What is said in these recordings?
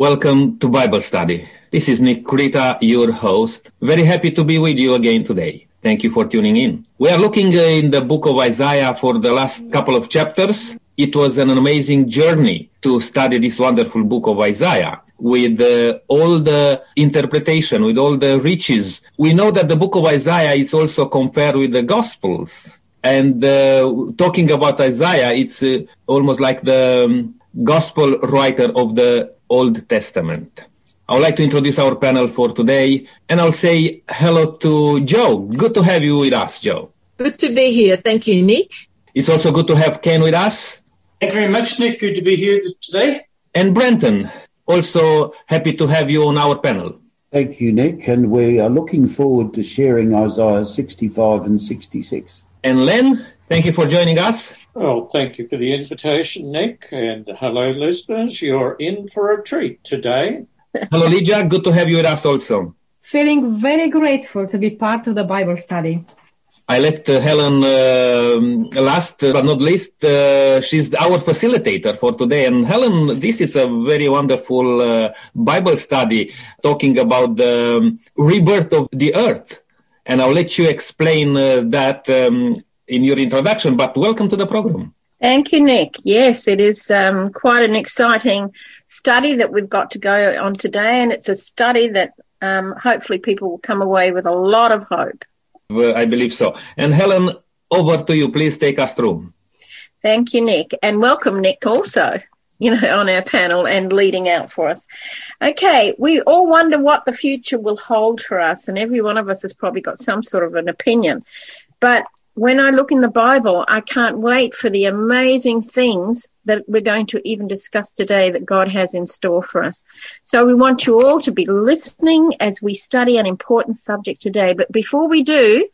Welcome to Bible Study. This is Nick Krita, your host. Very happy to be with you again today. Thank you for tuning in. We are looking in the book of Isaiah for the last couple of chapters. It was an amazing journey to study this wonderful book of Isaiah with uh, all the interpretation, with all the riches. We know that the book of Isaiah is also compared with the Gospels. And uh, talking about Isaiah, it's uh, almost like the um, gospel writer of the Old Testament. I would like to introduce our panel for today, and I'll say hello to Joe. Good to have you with us, Joe. Good to be here. Thank you, Nick. It's also good to have Ken with us. Thank you very much, Nick. Good to be here today. And Brenton, also happy to have you on our panel. Thank you, Nick. And we are looking forward to sharing Isaiah 65 and 66. And Len, thank you for joining us. Well, thank you for the invitation, Nick. And hello, listeners. You're in for a treat today. Hello, Lydia. Good to have you with us also. Feeling very grateful to be part of the Bible study. I left uh, Helen uh, last but not least. Uh, she's our facilitator for today. And Helen, this is a very wonderful uh, Bible study talking about the um, rebirth of the earth. And I'll let you explain uh, that um, in your introduction, but welcome to the program. Thank you, Nick. Yes, it is um, quite an exciting study that we've got to go on today, and it's a study that um, hopefully people will come away with a lot of hope. Well, I believe so. And Helen, over to you. Please take us through. Thank you, Nick, and welcome, Nick, also. You know, on our panel and leading out for us. Okay, we all wonder what the future will hold for us, and every one of us has probably got some sort of an opinion. But when I look in the Bible, I can't wait for the amazing things that we're going to even discuss today that God has in store for us. So we want you all to be listening as we study an important subject today. But before we do,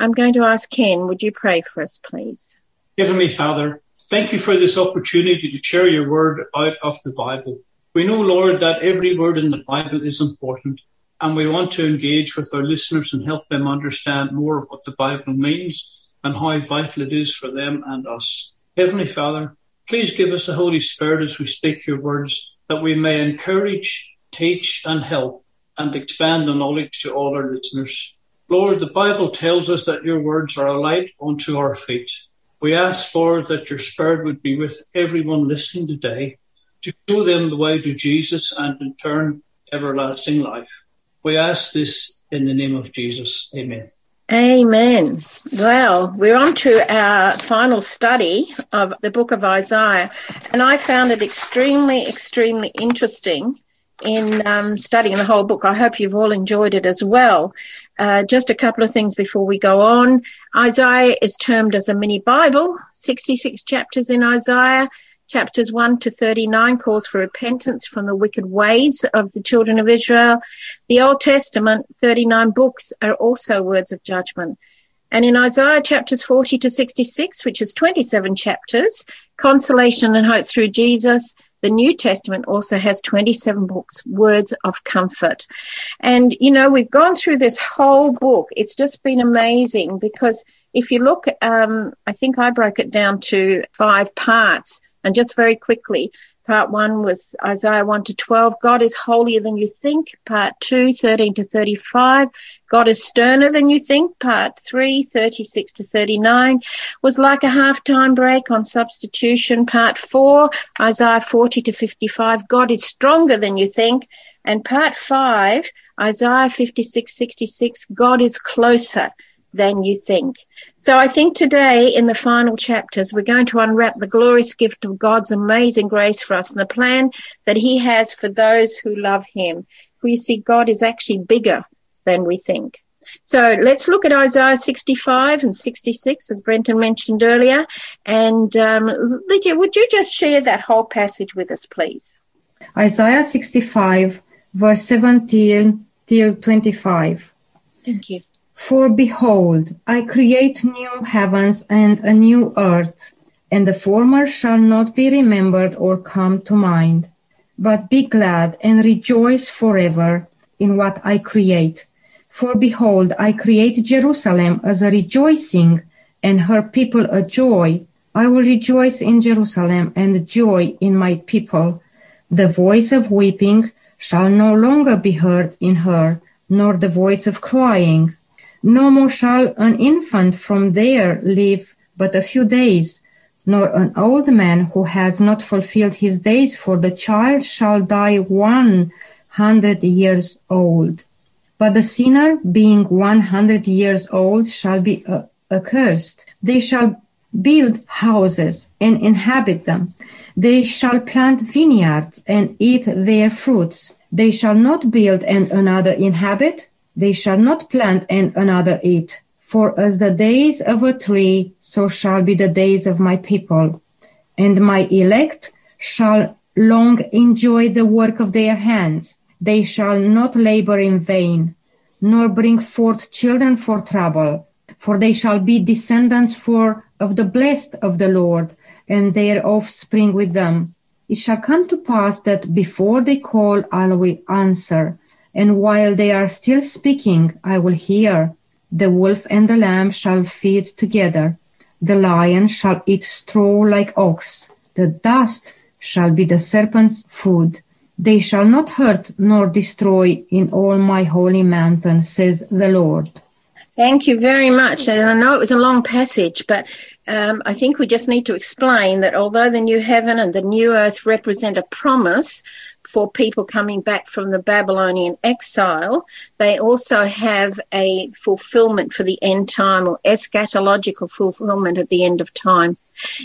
I'm going to ask Ken, would you pray for us, please? Heavenly Father, thank you for this opportunity to share your word out of the Bible. We know, Lord, that every word in the Bible is important, and we want to engage with our listeners and help them understand more of what the Bible means and how vital it is for them and us. Heavenly Father, please give us the Holy Spirit as we speak your words, that we may encourage, teach, and help, and expand the knowledge to all our listeners. Lord, the Bible tells us that your words are a light unto our feet. We ask, Lord, that your Spirit would be with everyone listening today to show them the way to Jesus and in turn everlasting life. We ask this in the name of Jesus. Amen. Amen. Well, we're on to our final study of the book of Isaiah, and I found it extremely, extremely interesting in um, studying the whole book. I hope you've all enjoyed it as well. Uh, just a couple of things before we go on. Isaiah is termed as a mini Bible, 66 chapters in Isaiah. Chapters 1 to 39 calls for repentance from the wicked ways of the children of Israel. The Old Testament, 39 books, are also words of judgment. And in Isaiah chapters 40 to 66, which is 27 chapters, consolation and hope through Jesus, the New Testament also has 27 books, words of comfort. And, you know, we've gone through this whole book. It's just been amazing because if you look, um, I think I broke it down to five parts. And just very quickly, part one was Isaiah 1 to 12. God is holier than you think. Part two, 13 to 35. God is sterner than you think. Part three, 36 to 39 was like a halftime break on substitution. Part four, Isaiah 40 to 55. God is stronger than you think. And part five, Isaiah 56, 66. God is closer than you think. So I think today in the final chapters, we're going to unwrap the glorious gift of God's amazing grace for us and the plan that he has for those who love him. You see, God is actually bigger than we think. So let's look at Isaiah 65 and 66, as Brenton mentioned earlier. And um, Lydia, would you just share that whole passage with us, please? Isaiah 65, verse 17 till 25. Thank you. For behold, I create new heavens and a new earth, and the former shall not be remembered or come to mind. But be glad and rejoice forever in what I create. For behold, I create Jerusalem as a rejoicing, and her people a joy. I will rejoice in Jerusalem and joy in my people. The voice of weeping shall no longer be heard in her, nor the voice of crying. No more shall an infant from there live but a few days, nor an old man who has not fulfilled his days, for the child shall die one hundred years old. But the sinner, being one hundred years old, shall be uh, accursed. They shall build houses and inhabit them. They shall plant vineyards and eat their fruits. They shall not build and another inhabit. They shall not plant and another eat. For as the days of a tree, so shall be the days of my people. And my elect shall long enjoy the work of their hands. They shall not labor in vain, nor bring forth children for trouble. For they shall be descendants for of the blessed of the Lord, and their offspring with them. It shall come to pass that before they call, I will answer, and while they are still speaking, I will hear. The wolf and the lamb shall feed together. The lion shall eat straw like ox. The dust shall be the serpent's food. They shall not hurt nor destroy in all my holy mountain, says the Lord. Thank you very much. And I know it was a long passage, but um, I think we just need to explain that although the new heaven and the new earth represent a promise for people coming back from the Babylonian exile, they also have a fulfillment for the end time or eschatological fulfillment at the end of time.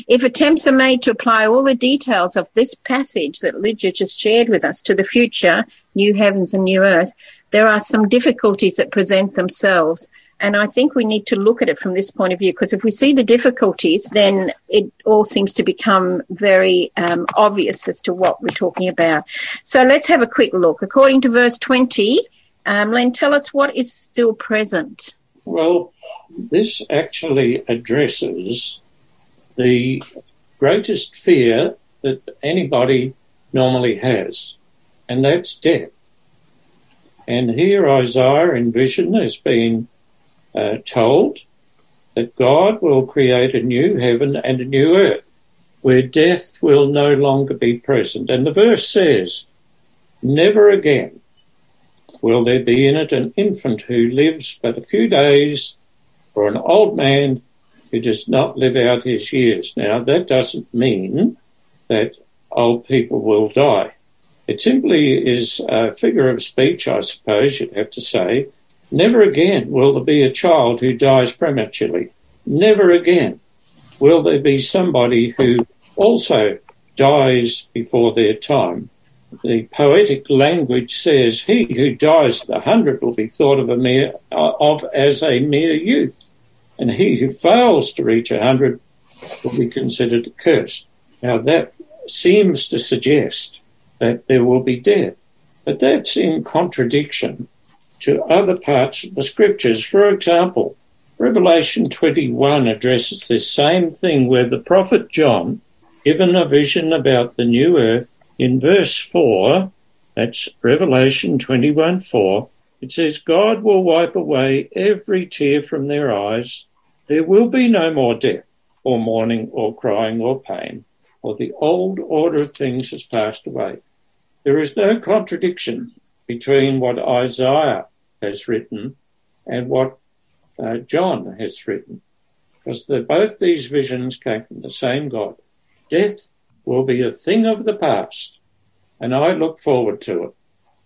If attempts are made to apply all the details of this passage that Lydia just shared with us to the future, new heavens and new earth, there are some difficulties that present themselves. And I think we need to look at it from this point of view because if we see the difficulties, then it all seems to become very um, obvious as to what we're talking about. So let's have a quick look. According to verse 20, um, Len, tell us what is still present. Well, this actually addresses the greatest fear that anybody normally has, and that's death. And here Isaiah in vision has been uh, told that God will create a new heaven and a new earth where death will no longer be present. And the verse says, Never again will there be in it an infant who lives but a few days or an old man who does not live out his years. Now, that doesn't mean that old people will die. It simply is a figure of speech, I suppose you'd have to say, Never again will there be a child who dies prematurely. Never again will there be somebody who also dies before their time. The poetic language says, "He who dies at a hundred will be thought of mere uh, of as a mere youth, and he who fails to reach a hundred will be considered a cursed." Now that seems to suggest that there will be death, but that's in contradiction to other parts of the scriptures. For example, Revelation 21 addresses this same thing where the prophet John, given a vision about the new earth, in verse 4, that's Revelation 21 4, it says, God will wipe away every tear from their eyes. There will be no more death, or mourning, or crying, or pain, for the old order of things has passed away. There is no contradiction between what Isaiah has written and what uh, John has written. Because both these visions came from the same God. Death will be a thing of the past, and I look forward to it.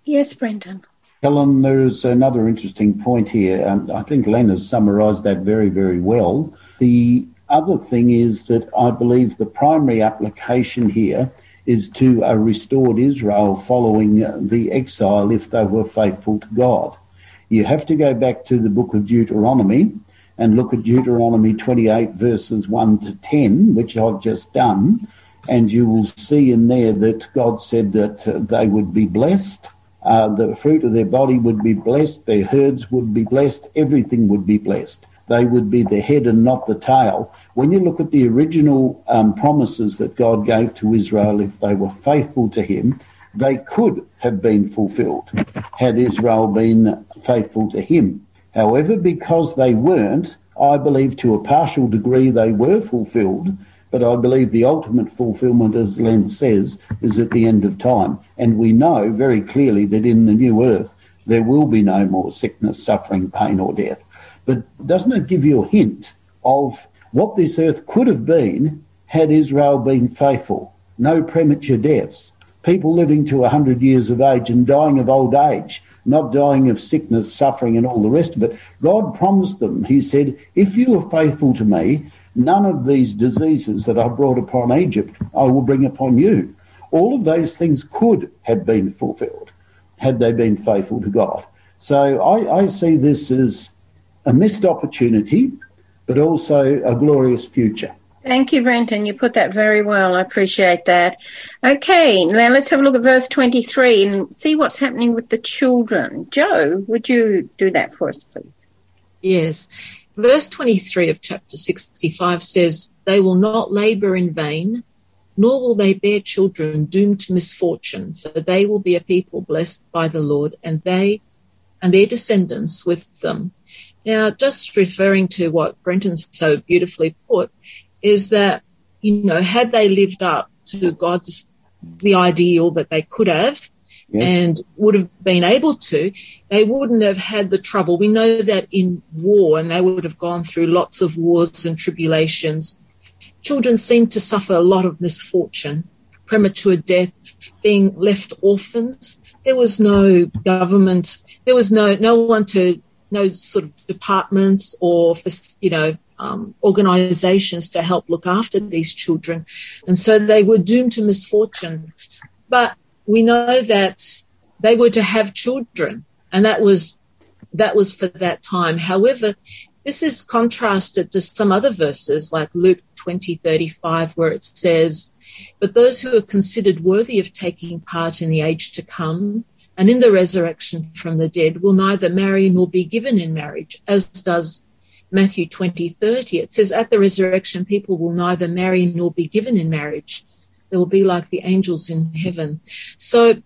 Yes, Brenton. Helen, there's another interesting point here. Um, I think Len has summarised that very, very well. The other thing is that I believe the primary application here is to a restored Israel following the exile if they were faithful to God you have to go back to the book of Deuteronomy and look at Deuteronomy 28, verses 1 to 10, which I've just done. And you will see in there that God said that uh, they would be blessed. Uh, the fruit of their body would be blessed. Their herds would be blessed. Everything would be blessed. They would be the head and not the tail. When you look at the original um, promises that God gave to Israel, if they were faithful to Him, they could have been fulfilled had Israel been faithful to him. However, because they weren't, I believe to a partial degree they were fulfilled, But I believe the ultimate fulfillment, as Len says, is at the end of time. And we know very clearly that in the new earth, there will be no more sickness, suffering, pain, or death. But doesn't it give you a hint of what this earth could have been had Israel been faithful? No premature deaths, people living to 100 years of age and dying of old age, not dying of sickness, suffering, and all the rest of it. God promised them, He said, if you are faithful to me, none of these diseases that I brought upon Egypt, I will bring upon you. All of those things could have been fulfilled had they been faithful to God. So I, I see this as a missed opportunity, but also a glorious future. Thank you, Brenton. You put that very well. I appreciate that. Okay, now let's have a look at verse 23 and see what's happening with the children. Joe, would you do that for us, please? Yes. Verse 23 of chapter 65 says, They will not labor in vain, nor will they bear children doomed to misfortune, for they will be a people blessed by the Lord, and they and their descendants with them. Now, just referring to what Brenton so beautifully put, is that, you know, had they lived up to God's, the ideal that they could have yes. and would have been able to, they wouldn't have had the trouble. We know that in war and they would have gone through lots of wars and tribulations. Children seem to suffer a lot of misfortune, premature death, being left orphans. There was no government. There was no, no one to, no sort of departments or, you know, um, organizations to help look after these children. And so they were doomed to misfortune. But we know that they were to have children and that was, that was for that time. However, this is contrasted to some other verses like Luke 20, 35, where it says, but those who are considered worthy of taking part in the age to come and in the resurrection from the dead will neither marry nor be given in marriage, as does Matthew 20, 30, it says, At the resurrection, people will neither marry nor be given in marriage. They will be like the angels in heaven. So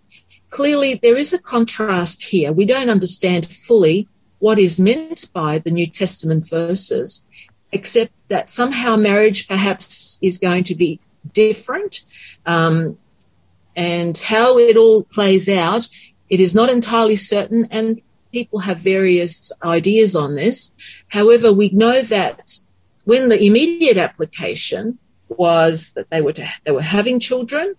clearly there is a contrast here. We don't understand fully what is meant by the New Testament verses, except that somehow marriage perhaps is going to be different. Um, and how it all plays out, it is not entirely certain. And people have various ideas on this. However, we know that when the immediate application was that they were to, they were having children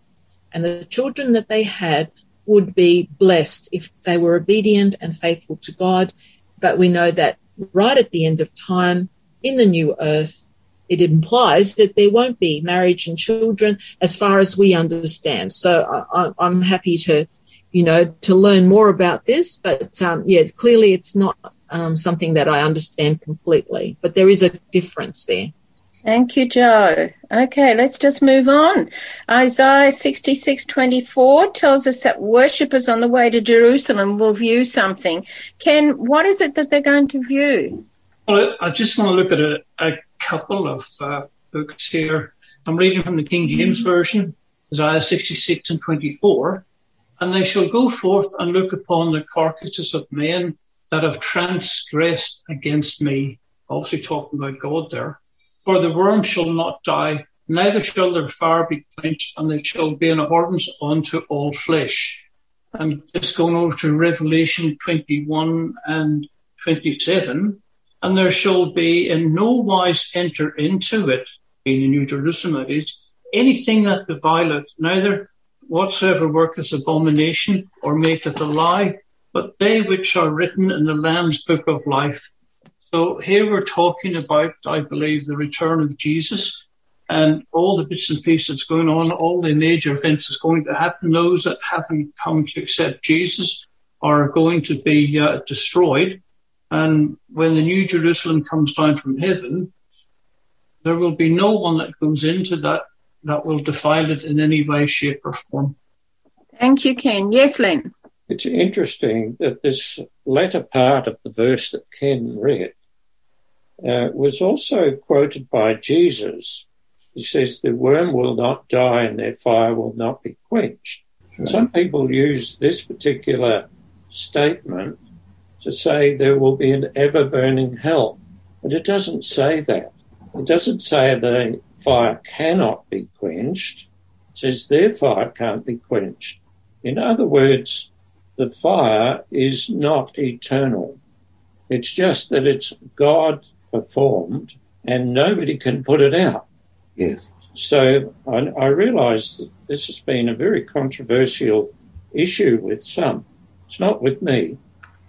and the children that they had would be blessed if they were obedient and faithful to God. But we know that right at the end of time in the new earth, it implies that there won't be marriage and children as far as we understand. So I, am happy to you know, to learn more about this. But um, yeah, clearly it's not um, something that I understand completely, but there is a difference there. Thank you, Joe. Okay, let's just move on. Isaiah 66:24 tells us that worshippers on the way to Jerusalem will view something. Ken, what is it that they're going to view? Well, I just want to look at a, a couple of uh, books here. I'm reading from the King James Version, Isaiah 66 and 24. And they shall go forth and look upon the carcasses of men that have transgressed against me. Obviously talking about God there. For the worm shall not die, neither shall their fire be quenched, and they shall be an abhorrence unto all flesh. And just going over to Revelation 21 and 27, and there shall be in no wise enter into it, being the New Jerusalem, it is, anything that defileth, neither whatsoever worketh abomination or maketh a lie, but they which are written in the Lamb's book of life. So here we're talking about, I believe, the return of Jesus and all the bits and pieces that's going on, all the major events that's going to happen. Those that haven't come to accept Jesus are going to be uh, destroyed. And when the New Jerusalem comes down from heaven, there will be no one that goes into that that will defile it in any way, shape, or form. Thank you, Ken. Yes, Len. It's interesting that this latter part of the verse that Ken read uh, was also quoted by Jesus. He says, The worm will not die and their fire will not be quenched. Right. Some people use this particular statement to say there will be an ever burning hell, but it doesn't say that. It doesn't say the fire cannot be quenched. It says their fire can't be quenched. In other words, the fire is not eternal. It's just that it's God performed and nobody can put it out. Yes. So I, I realise that this has been a very controversial issue with some. It's not with me,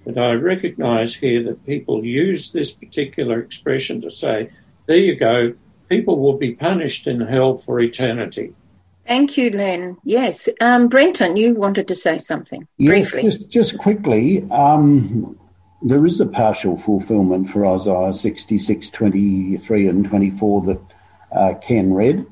but I recognise here that people use this particular expression to say, there you go, people will be punished in hell for eternity. Thank you, Len. Yes. Um, Brenton, you wanted to say something briefly. Just, just quickly, um, there is a partial fulfillment for Isaiah 66, 23 and 24 that uh, Ken read.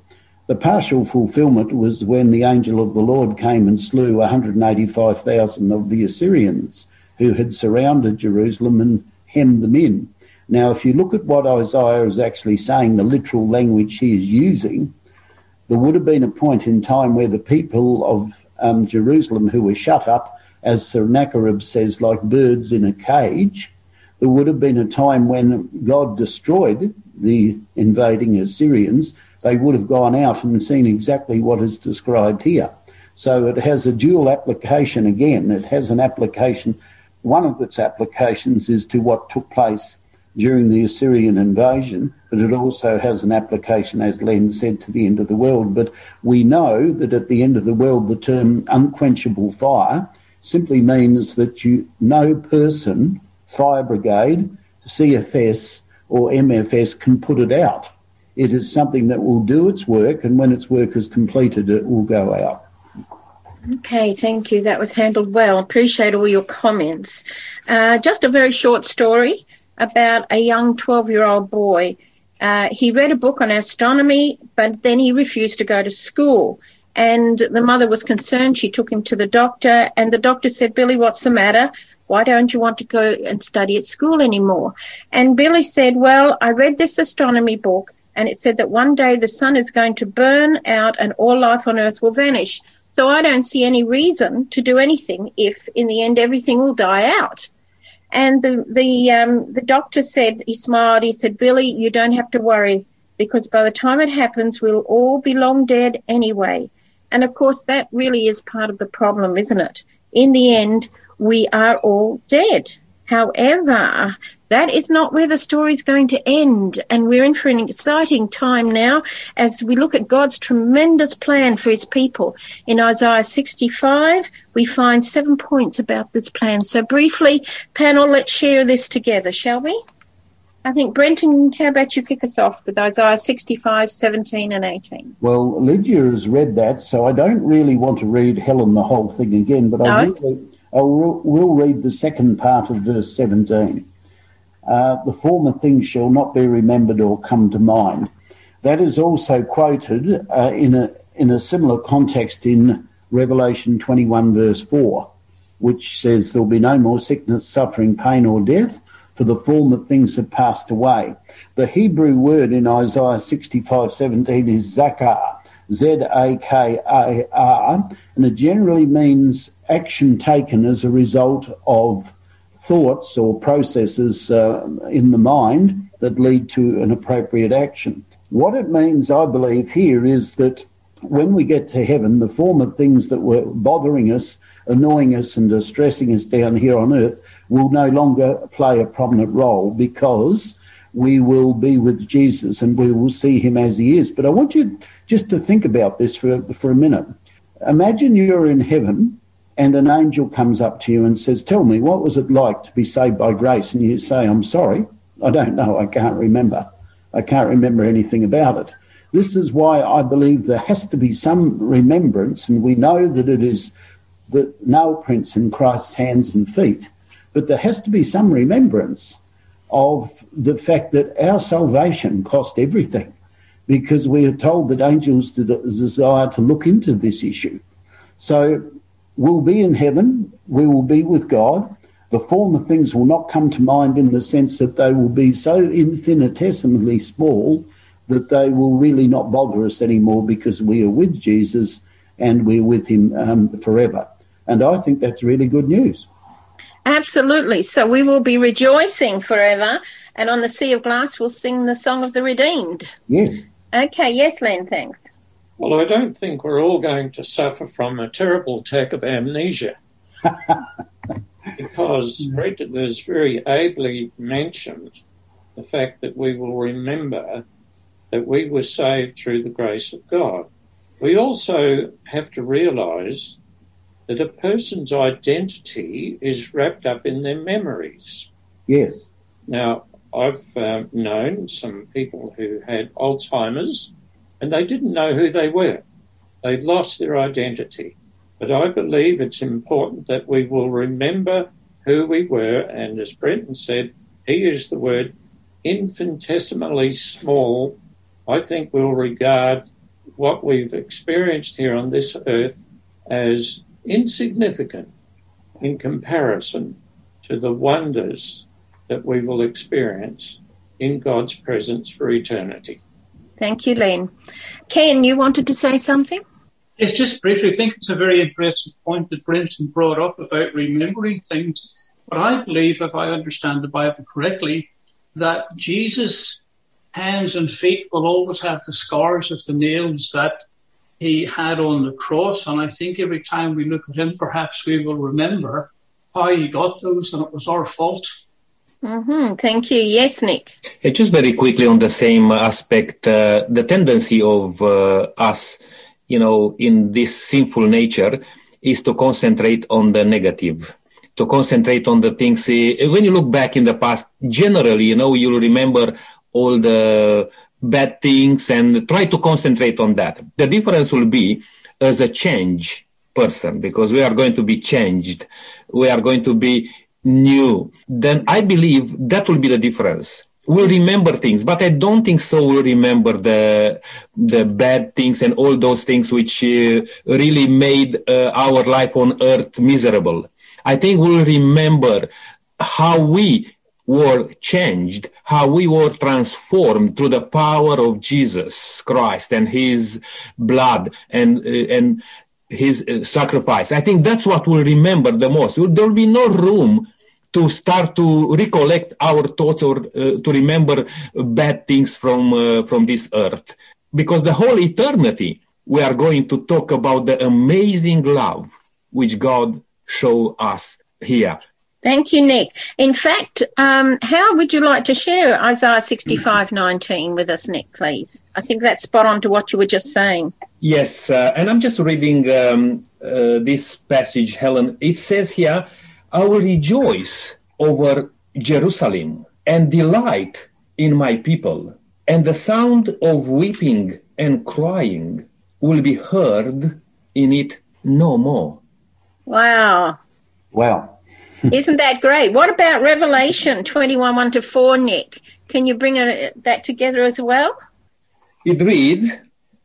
The partial fulfillment was when the angel of the Lord came and slew 185,000 of the Assyrians who had surrounded Jerusalem and hemmed them in. Now, if you look at what Isaiah is actually saying, the literal language he is using, there would have been a point in time where the people of um, Jerusalem who were shut up, as Sennacherib says, like birds in a cage, there would have been a time when God destroyed the invading Assyrians. They would have gone out and seen exactly what is described here. So it has a dual application again. It has an application. One of its applications is to what took place during the Assyrian invasion, but it also has an application, as Len said, to the end of the world. But we know that at the end of the world, the term unquenchable fire simply means that you, no person, fire brigade, CFS, or MFS can put it out. It is something that will do its work, and when its work is completed, it will go out. Okay, thank you. That was handled well. Appreciate all your comments. Uh, just a very short story about a young 12 year old boy. Uh, he read a book on astronomy, but then he refused to go to school. And the mother was concerned. She took him to the doctor, and the doctor said, Billy, what's the matter? Why don't you want to go and study at school anymore? And Billy said, Well, I read this astronomy book, and it said that one day the sun is going to burn out and all life on earth will vanish. So I don't see any reason to do anything if in the end everything will die out. And the the um, the doctor said he smiled. He said, "Billy, you don't have to worry because by the time it happens, we'll all be long dead anyway." And of course, that really is part of the problem, isn't it? In the end, we are all dead. However, that is not where the story is going to end. And we're in for an exciting time now as we look at God's tremendous plan for his people. In Isaiah 65, we find seven points about this plan. So briefly, panel, let's share this together, shall we? I think, Brenton, how about you kick us off with Isaiah 65, 17 and 18? Well, Lydia has read that, so I don't really want to read Helen the whole thing again, but no. I, will, I will, will read the second part of verse 17 uh, the former things shall not be remembered or come to mind. That is also quoted uh, in a in a similar context in Revelation 21 verse 4, which says there will be no more sickness, suffering, pain, or death, for the former things have passed away. The Hebrew word in Isaiah 65:17 is zakar, Z-A-K-A-R, and it generally means action taken as a result of thoughts or processes uh, in the mind that lead to an appropriate action. What it means, I believe, here is that when we get to heaven, the former things that were bothering us, annoying us, and distressing us down here on earth will no longer play a prominent role because we will be with Jesus and we will see him as he is. But I want you just to think about this for, for a minute. Imagine you're in heaven and an angel comes up to you and says, Tell me, what was it like to be saved by grace? And you say, I'm sorry, I don't know, I can't remember. I can't remember anything about it. This is why I believe there has to be some remembrance, and we know that it is the nail prints in Christ's hands and feet, but there has to be some remembrance of the fact that our salvation cost everything because we are told that angels desire to look into this issue. So we'll be in heaven, we will be with God. The former things will not come to mind in the sense that they will be so infinitesimally small that they will really not bother us anymore because we are with Jesus and we're with him um, forever. And I think that's really good news. Absolutely. So we will be rejoicing forever, and on the sea of glass we'll sing the song of the redeemed. Yes. Okay, yes, Len, thanks. Well, I don't think we're all going to suffer from a terrible attack of amnesia. because Brett has very ably mentioned the fact that we will remember that we were saved through the grace of God. We also have to realize that a person's identity is wrapped up in their memories. Yes. Now, I've um, known some people who had Alzheimer's and they didn't know who they were. They'd lost their identity. But I believe it's important that we will remember who we were. And as Brenton said, he used the word infinitesimally small. I think we'll regard what we've experienced here on this earth as insignificant in comparison to the wonders that we will experience in God's presence for eternity. Thank you, Len. Ken, you wanted to say something? Yes, just briefly. I think it's a very interesting point that Brenton brought up about remembering things. But I believe, if I understand the Bible correctly, that Jesus' hands and feet will always have the scars of the nails that he had on the cross. And I think every time we look at him, perhaps we will remember how he got those and it was our fault. Mm-hmm. Thank you. Yes, Nick. just very quickly on the same aspect, uh, the tendency of uh, us, you know, in this sinful nature is to concentrate on the negative, to concentrate on the things. Uh, when you look back in the past, generally, you know, you'll remember all the bad things and try to concentrate on that. The difference will be as a change person because we are going to be changed. We are going to be new. Then I believe that will be the difference. We'll remember things, but I don't think so. We'll remember the the bad things and all those things which uh, really made uh, our life on earth miserable. I think we'll remember how we were changed, how we were transformed through the power of Jesus Christ and His blood and uh, and His uh, sacrifice. I think that's what we'll remember the most. There will be no room to start to recollect our thoughts or uh, to remember bad things from uh, from this earth, because the whole eternity we are going to talk about the amazing love which God showed us here Thank you, Nick. In fact, um, how would you like to share Isaiah 65 19 with us, Nick, please? I think that's spot on to what you were just saying. Yes, uh, and I'm just reading um, uh, this passage, Helen. It says here, I will rejoice over Jerusalem and delight in my people, and the sound of weeping and crying will be heard in it no more. Wow. Wow. Isn't that great? What about Revelation 21 1 to 4, Nick? Can you bring it, that together as well? It reads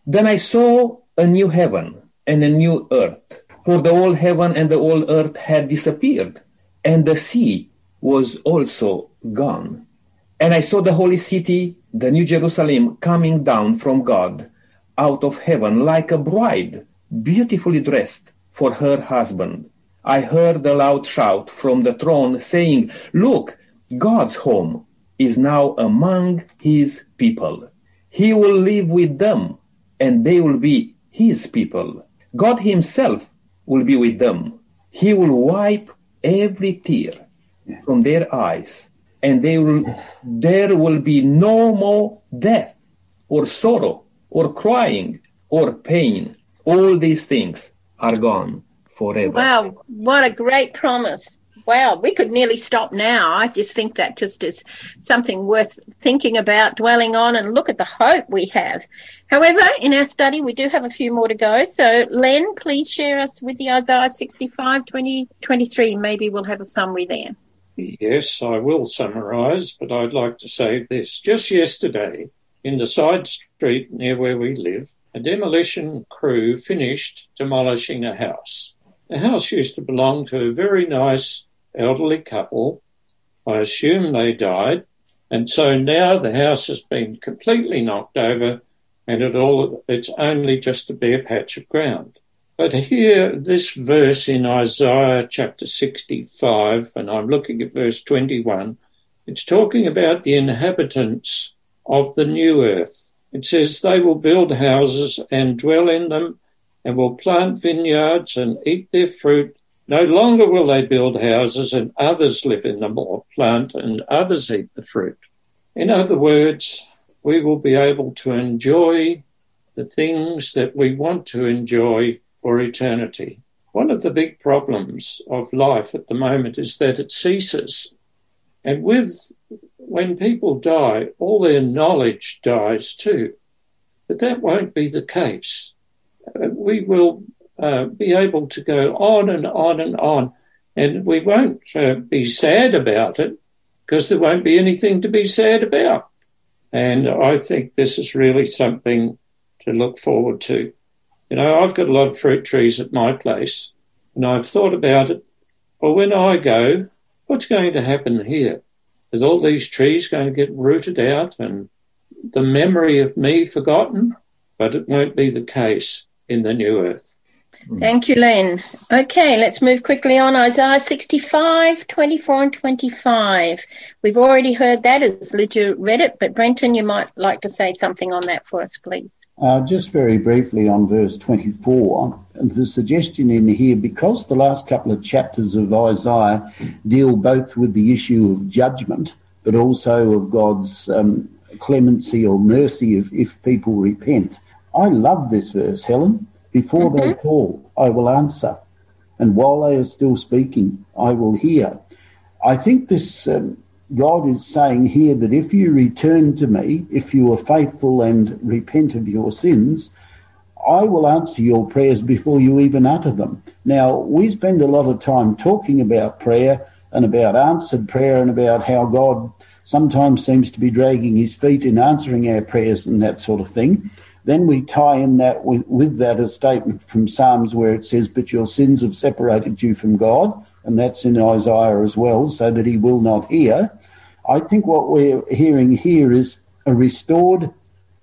Then I saw a new heaven and a new earth, for the old heaven and the old earth had disappeared, and the sea was also gone. And I saw the holy city, the new Jerusalem, coming down from God out of heaven like a bride, beautifully dressed for her husband. I heard a loud shout from the throne saying, Look, God's home is now among his people. He will live with them, and they will be his people. God himself will be with them. He will wipe every tear from their eyes, and they will, there will be no more death, or sorrow, or crying, or pain. All these things are gone forever. Wow, what a great promise. Wow, we could nearly stop now. I just think that just is something worth thinking about, dwelling on, and look at the hope we have. However, in our study, we do have a few more to go. So, Len, please share us with the Isaiah 65, 20, 23. Maybe we'll have a summary there. Yes, I will summarise, but I'd like to say this. Just yesterday, in the side street near where we live, a demolition crew finished demolishing a house. The house used to belong to a very nice elderly couple. I assume they died. And so now the house has been completely knocked over and it all, it's only just a bare patch of ground. But here, this verse in Isaiah chapter 65, and I'm looking at verse 21, it's talking about the inhabitants of the new earth. It says they will build houses and dwell in them and will plant vineyards and eat their fruit. No longer will they build houses and others live in them or plant and others eat the fruit. In other words, we will be able to enjoy the things that we want to enjoy for eternity. One of the big problems of life at the moment is that it ceases. And with when people die, all their knowledge dies too. But that won't be the case. Uh, we will uh, be able to go on and on and on, and we won't uh, be sad about it because there won't be anything to be sad about. And I think this is really something to look forward to. You know, I've got a lot of fruit trees at my place, and I've thought about it. Well, when I go, what's going to happen here? Is all these trees going to get rooted out and the memory of me forgotten? But it won't be the case in the new earth. Thank you, Len. Okay, let's move quickly on. Isaiah 65, 24 and 25. We've already heard that as Lydia read it, but Brenton, you might like to say something on that for us, please. Uh, just very briefly on verse 24, the suggestion in here, because the last couple of chapters of Isaiah deal both with the issue of judgment, but also of God's um, clemency or mercy if, if people repent. I love this verse, Helen before mm-hmm. they call, I will answer. And while they are still speaking, I will hear. I think this um, God is saying here that if you return to me, if you are faithful and repent of your sins, I will answer your prayers before you even utter them. Now, we spend a lot of time talking about prayer and about answered prayer and about how God sometimes seems to be dragging his feet in answering our prayers and that sort of thing. Then we tie in that with, with that a statement from Psalms where it says, But your sins have separated you from God, and that's in Isaiah as well, so that he will not hear. I think what we're hearing here is a restored,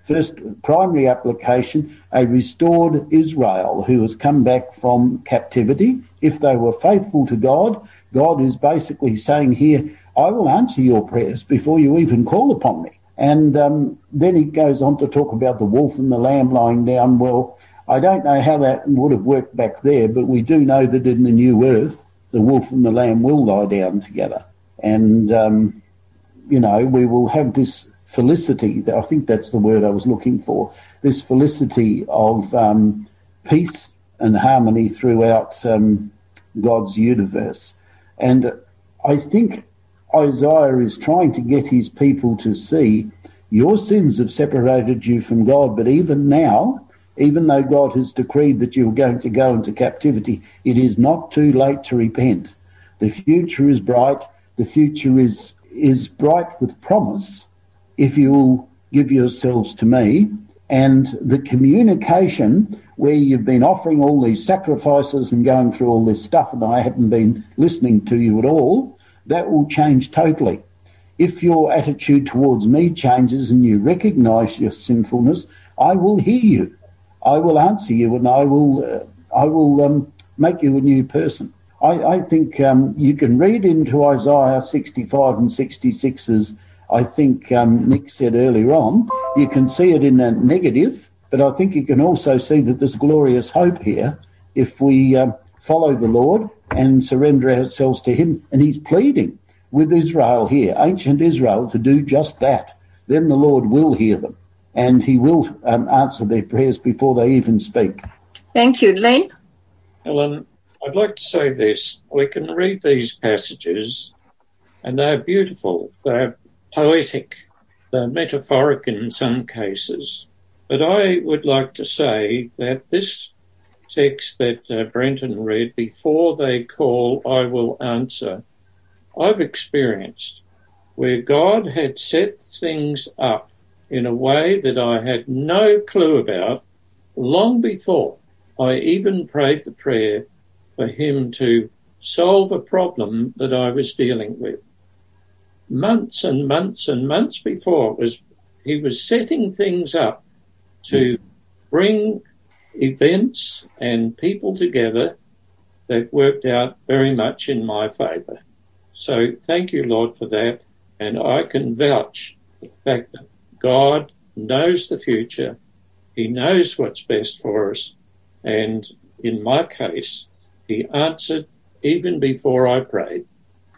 first primary application, a restored Israel who has come back from captivity. If they were faithful to God, God is basically saying here, I will answer your prayers before you even call upon me. And um, then he goes on to talk about the wolf and the lamb lying down. Well, I don't know how that would have worked back there, but we do know that in the new earth, the wolf and the lamb will lie down together. And, um, you know, we will have this felicity. I think that's the word I was looking for. This felicity of um, peace and harmony throughout um, God's universe. And I think Isaiah is trying to get his people to see your sins have separated you from God, but even now, even though God has decreed that you're going to go into captivity, it is not too late to repent. The future is bright. The future is, is bright with promise if you will give yourselves to me. And the communication where you've been offering all these sacrifices and going through all this stuff, and I haven't been listening to you at all, that will change totally. If your attitude towards me changes and you recognize your sinfulness, I will hear you. I will answer you and I will, uh, I will um, make you a new person. I, I think um, you can read into Isaiah 65 and 66 as I think um, Nick said earlier on. You can see it in a negative, but I think you can also see that there's glorious hope here if we uh, follow the Lord and surrender ourselves to Him. And He's pleading with Israel here, ancient Israel, to do just that. Then the Lord will hear them and He will um, answer their prayers before they even speak. Thank you. Len? Helen, I'd like to say this. We can read these passages and they're beautiful, they're poetic, they're metaphoric in some cases. But I would like to say that this text that uh, Brenton read, before they call, I will answer, I've experienced where God had set things up in a way that I had no clue about long before I even prayed the prayer for Him to solve a problem that I was dealing with. Months and months and months before was He was setting things up to bring events and people together that worked out very much in my favour. So thank you, Lord, for that. And I can vouch the fact that God knows the future. He knows what's best for us. And in my case, he answered even before I prayed.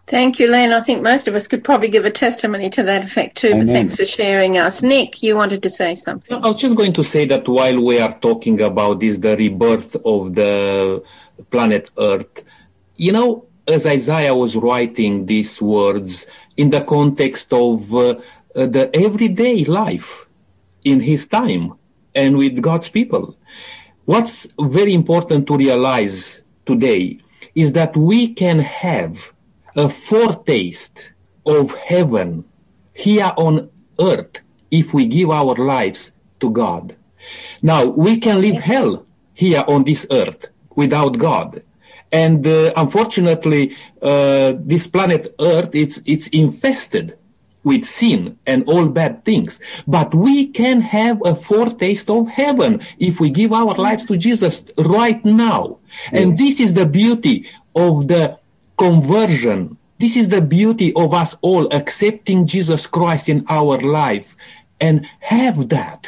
Thank you, Len. I think most of us could probably give a testimony to that effect too, but thanks for sharing us. Nick, you wanted to say something. I was just going to say that while we are talking about this, the rebirth of the planet Earth, you know, as Isaiah was writing these words in the context of uh, uh, the everyday life in his time and with God's people. What's very important to realize today is that we can have a foretaste of heaven here on earth if we give our lives to God. Now, we can live hell here on this earth without God. And uh, unfortunately, uh, this planet Earth, it's, it's infested with sin and all bad things. But we can have a foretaste of heaven if we give our lives to Jesus right now. And this is the beauty of the conversion. This is the beauty of us all accepting Jesus Christ in our life and have that.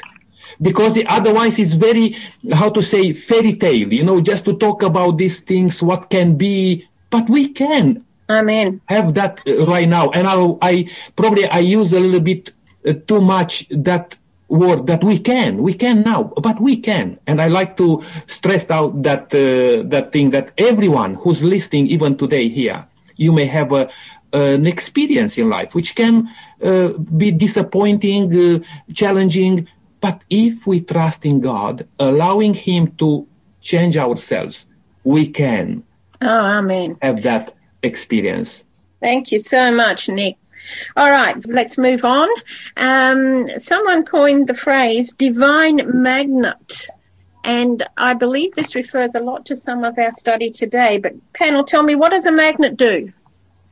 Because the otherwise it's very, how to say, fairy tale, you know, just to talk about these things, what can be, but we can Amen. have that uh, right now. And I, I probably I use a little bit uh, too much that word that we can, we can now, but we can. And I like to stress out that uh, that thing that everyone who's listening, even today here, you may have a, an experience in life which can uh, be disappointing, uh, challenging. But if we trust in God, allowing Him to change ourselves, we can Oh, amen. have that experience. Thank you so much, Nick. All right, let's move on. Um, someone coined the phrase divine magnet. And I believe this refers a lot to some of our study today. But, panel, tell me, what does a magnet do?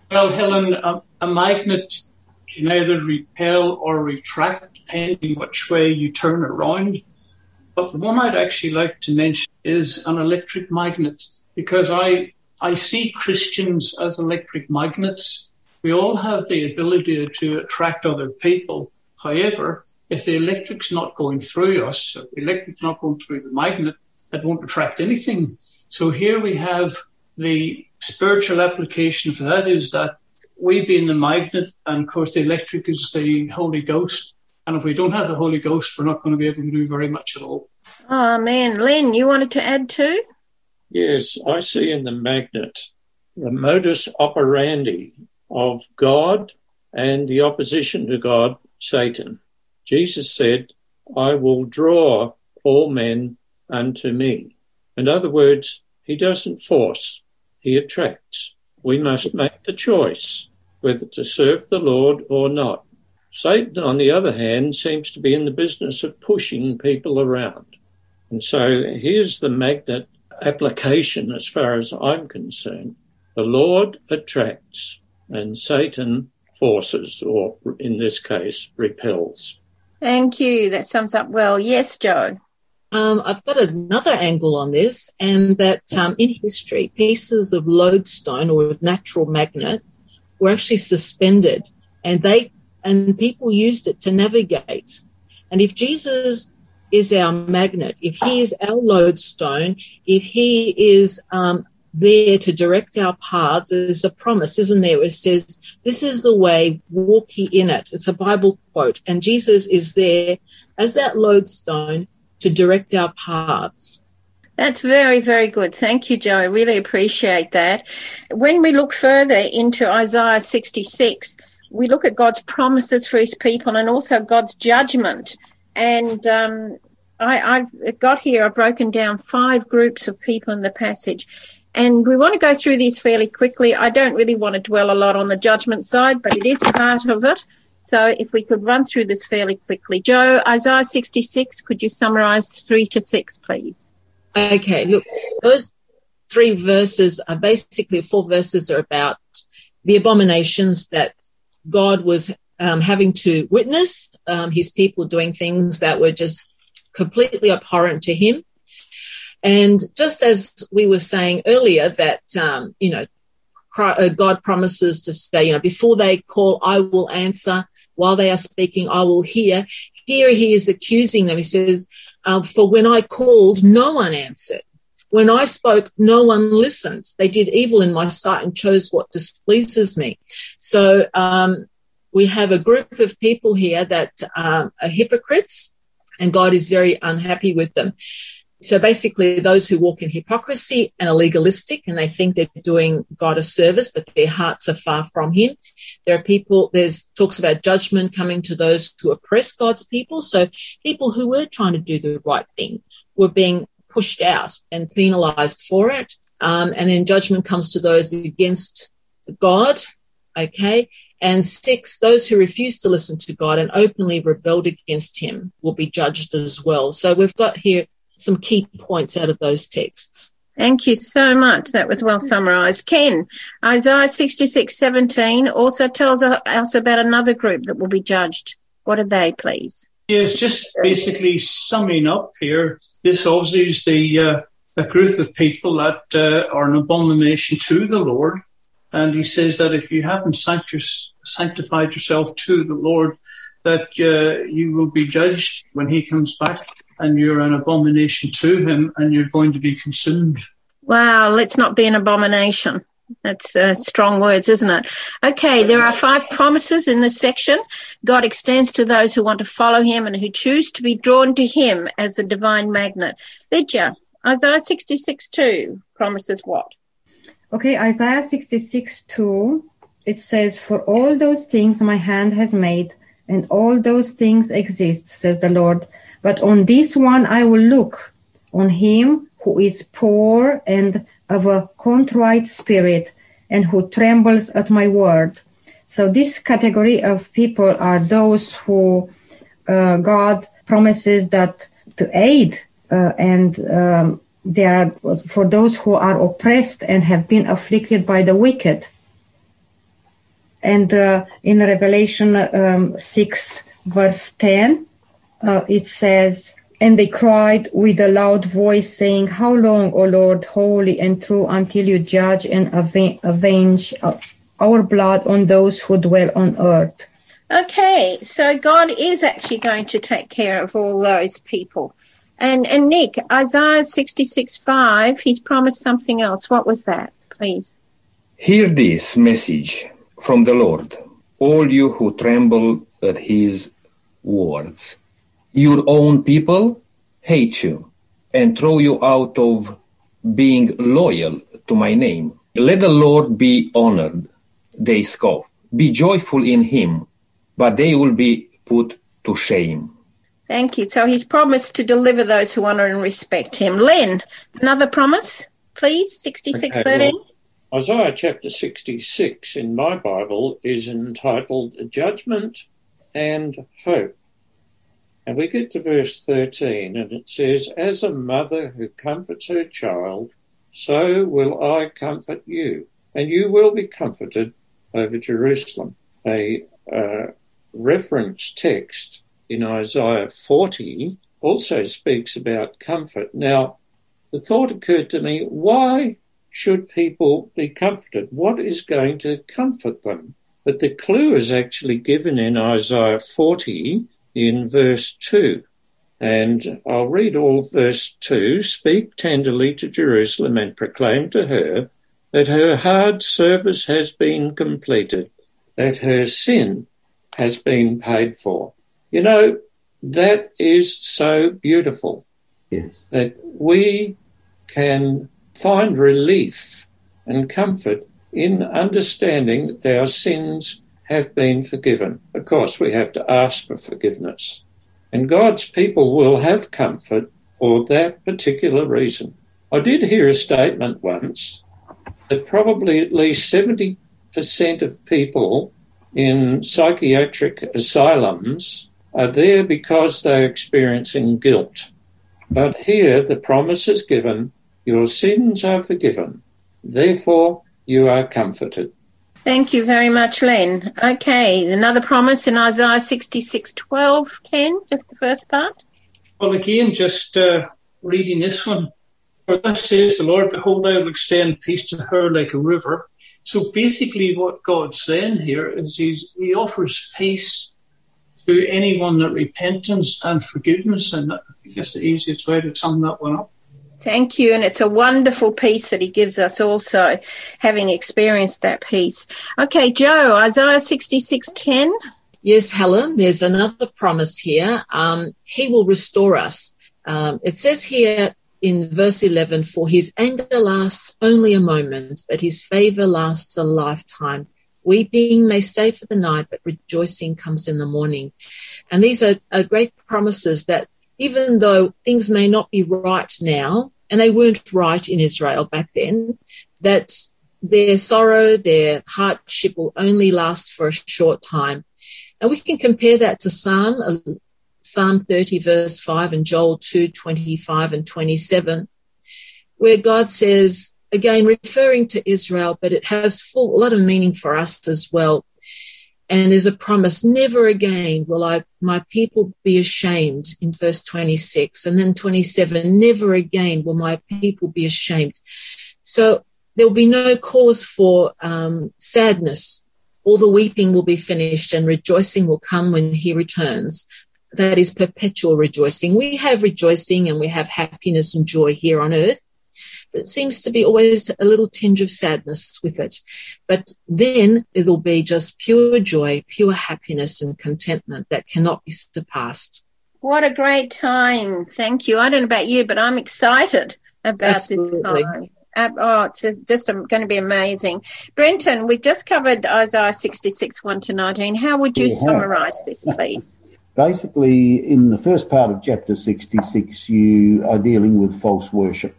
Well, Helen, a, a magnet can either repel or retract depending which way you turn around. But the one I'd actually like to mention is an electric magnet because I, I see Christians as electric magnets. We all have the ability to attract other people. However, if the electric's not going through us, if the electric's not going through the magnet, it won't attract anything. So here we have the spiritual application for that is that we being the magnet, and of course the electric is the Holy Ghost. And if we don't have the Holy Ghost, we're not going to be able to do very much at all. Oh, man. Len, you wanted to add too? Yes, I see in the magnet the modus operandi of God and the opposition to God, Satan. Jesus said, I will draw all men unto me. In other words, he doesn't force, he attracts. We must make the choice whether to serve the Lord or not. Satan, on the other hand, seems to be in the business of pushing people around. And so here's the magnet application as far as I'm concerned. The Lord attracts and Satan forces, or in this case, repels. Thank you. That sums up well. Yes, Joe. Um, I've got another angle on this, and that um, in history, pieces of lodestone or of natural magnet were actually suspended, and they and people used it to navigate. And if Jesus is our magnet, if he is our lodestone, if he is um, there to direct our paths, there's a promise, isn't there? It says, "This is the way; walk ye in it." It's a Bible quote, and Jesus is there as that lodestone to direct our paths. That's very, very good. Thank you, Joe. I really appreciate that. When we look further into Isaiah 66, we look at God's promises for his people and also God's judgment. And um, I, I've got here, I've broken down five groups of people in the passage. And we want to go through these fairly quickly. I don't really want to dwell a lot on the judgment side, but it is part of it. So if we could run through this fairly quickly. Joe, Isaiah 66, could you summarize three to six, please? Okay, look, those three verses are basically four verses are about the abominations that God was um, having to witness, um, his people doing things that were just completely abhorrent to him. And just as we were saying earlier, that, um, you know, God promises to say, you know, before they call, I will answer. While they are speaking, I will hear. here he is accusing them. He says, uh, For when I called, no one answered. When I spoke, no one listened. They did evil in my sight and chose what displeases me. So um, we have a group of people here that um, are hypocrites, and God is very unhappy with them. So basically, those who walk in hypocrisy and are legalistic and they think they're doing God a service, but their hearts are far from Him. There are people, there's talks about judgment coming to those who oppress God's people. So people who were trying to do the right thing were being pushed out and penalized for it. Um, and then judgment comes to those against God. Okay. And six, those who refuse to listen to God and openly rebelled against him will be judged as well. So we've got here some key points out of those texts. Thank you so much. That was well summarized. Ken, Isaiah 66, 17 also tells us about another group that will be judged. What are they, please? Yes, just basically summing up here. This obviously is the uh, a group of people that uh, are an abomination to the Lord. And he says that if you haven't sanctified yourself to the Lord, that uh, you will be judged when he comes back and you're an abomination to him and you're going to be consumed. Wow, let's not be an abomination. That's uh, strong words, isn't it? Okay, there are five promises in this section. God extends to those who want to follow him and who choose to be drawn to him as the divine magnet. Lydia, Isaiah 66 2 promises what? Okay, Isaiah 66 2, it says, For all those things my hand has made, and all those things exist, says the Lord. But on this one I will look, on him who is poor and of a contrite spirit, and who trembles at my word. So this category of people are those who uh, God promises that to aid uh, and um, they are for those who are oppressed and have been afflicted by the wicked. And uh, in Revelation um, 6, verse 10, uh, it says, And they cried with a loud voice, saying, How long, O Lord, holy and true, until you judge and avenge uh, our blood on those who dwell on earth? Okay, so God is actually going to take care of all those people. And and Nick, Isaiah 66 5, he's promised something else. What was that, please? Hear this message from the Lord, all you who tremble at his words. Your own people hate you and throw you out of being loyal to my name. Let the Lord be honored, they scoff. Be joyful in him, but they will be put to shame. Thank you. So he's promised to deliver those who honour and respect him. Len, another promise, please, 6613. Okay, well, Isaiah chapter 66 in my Bible is entitled Judgment and Hope. And we get to verse 13, and it says, As a mother who comforts her child, so will I comfort you, and you will be comforted over Jerusalem. A uh, reference text in Isaiah 40 also speaks about comfort. Now, the thought occurred to me why should people be comforted? What is going to comfort them? But the clue is actually given in Isaiah 40 in verse 2. And I'll read all verse 2 Speak tenderly to Jerusalem and proclaim to her that her hard service has been completed, that her sin has been paid for. You know, that is so beautiful. Yes. That we can find relief and comfort in understanding that our sins have been forgiven. Of course, we have to ask for forgiveness. And God's people will have comfort for that particular reason. I did hear a statement once that probably at least 70% of people in psychiatric asylums are there because they're experiencing guilt. But here the promise is given your sins are forgiven, therefore you are comforted. Thank you very much, Len. Okay, another promise in Isaiah 66:12. Ken, just the first part. Well, again, just uh, reading this one. For thus says the Lord, behold, I will extend peace to her like a river. So basically, what God's saying here is he offers peace to anyone that repentance and forgiveness, and I think that's the easiest way to sum that one up. Thank you. And it's a wonderful peace that he gives us also, having experienced that peace. Okay, Joe, Isaiah 66:10. Yes, Helen, there's another promise here. Um, he will restore us. Um, it says here in verse 11, for his anger lasts only a moment, but his favor lasts a lifetime. Weeping may stay for the night, but rejoicing comes in the morning. And these are, are great promises that even though things may not be right now, and they weren't right in Israel back then, that their sorrow, their hardship will only last for a short time. And we can compare that to Psalm, uh, Psalm 30 verse 5 and Joel 2, 25 and 27, where God says, again, referring to Israel, but it has full, a lot of meaning for us as well. And there's a promise, never again will I, my people be ashamed in verse 26. And then 27, never again will my people be ashamed. So there will be no cause for um, sadness. All the weeping will be finished and rejoicing will come when he returns. That is perpetual rejoicing. We have rejoicing and we have happiness and joy here on earth it seems to be always a little tinge of sadness with it. But then it'll be just pure joy, pure happiness and contentment that cannot be surpassed. What a great time. Thank you. I don't know about you, but I'm excited about Absolutely. this time. Oh, it's just going to be amazing. Brenton, we've just covered Isaiah 66, 1 to 19. How would you yeah. summarize this, please? Basically, in the first part of chapter 66, you are dealing with false worship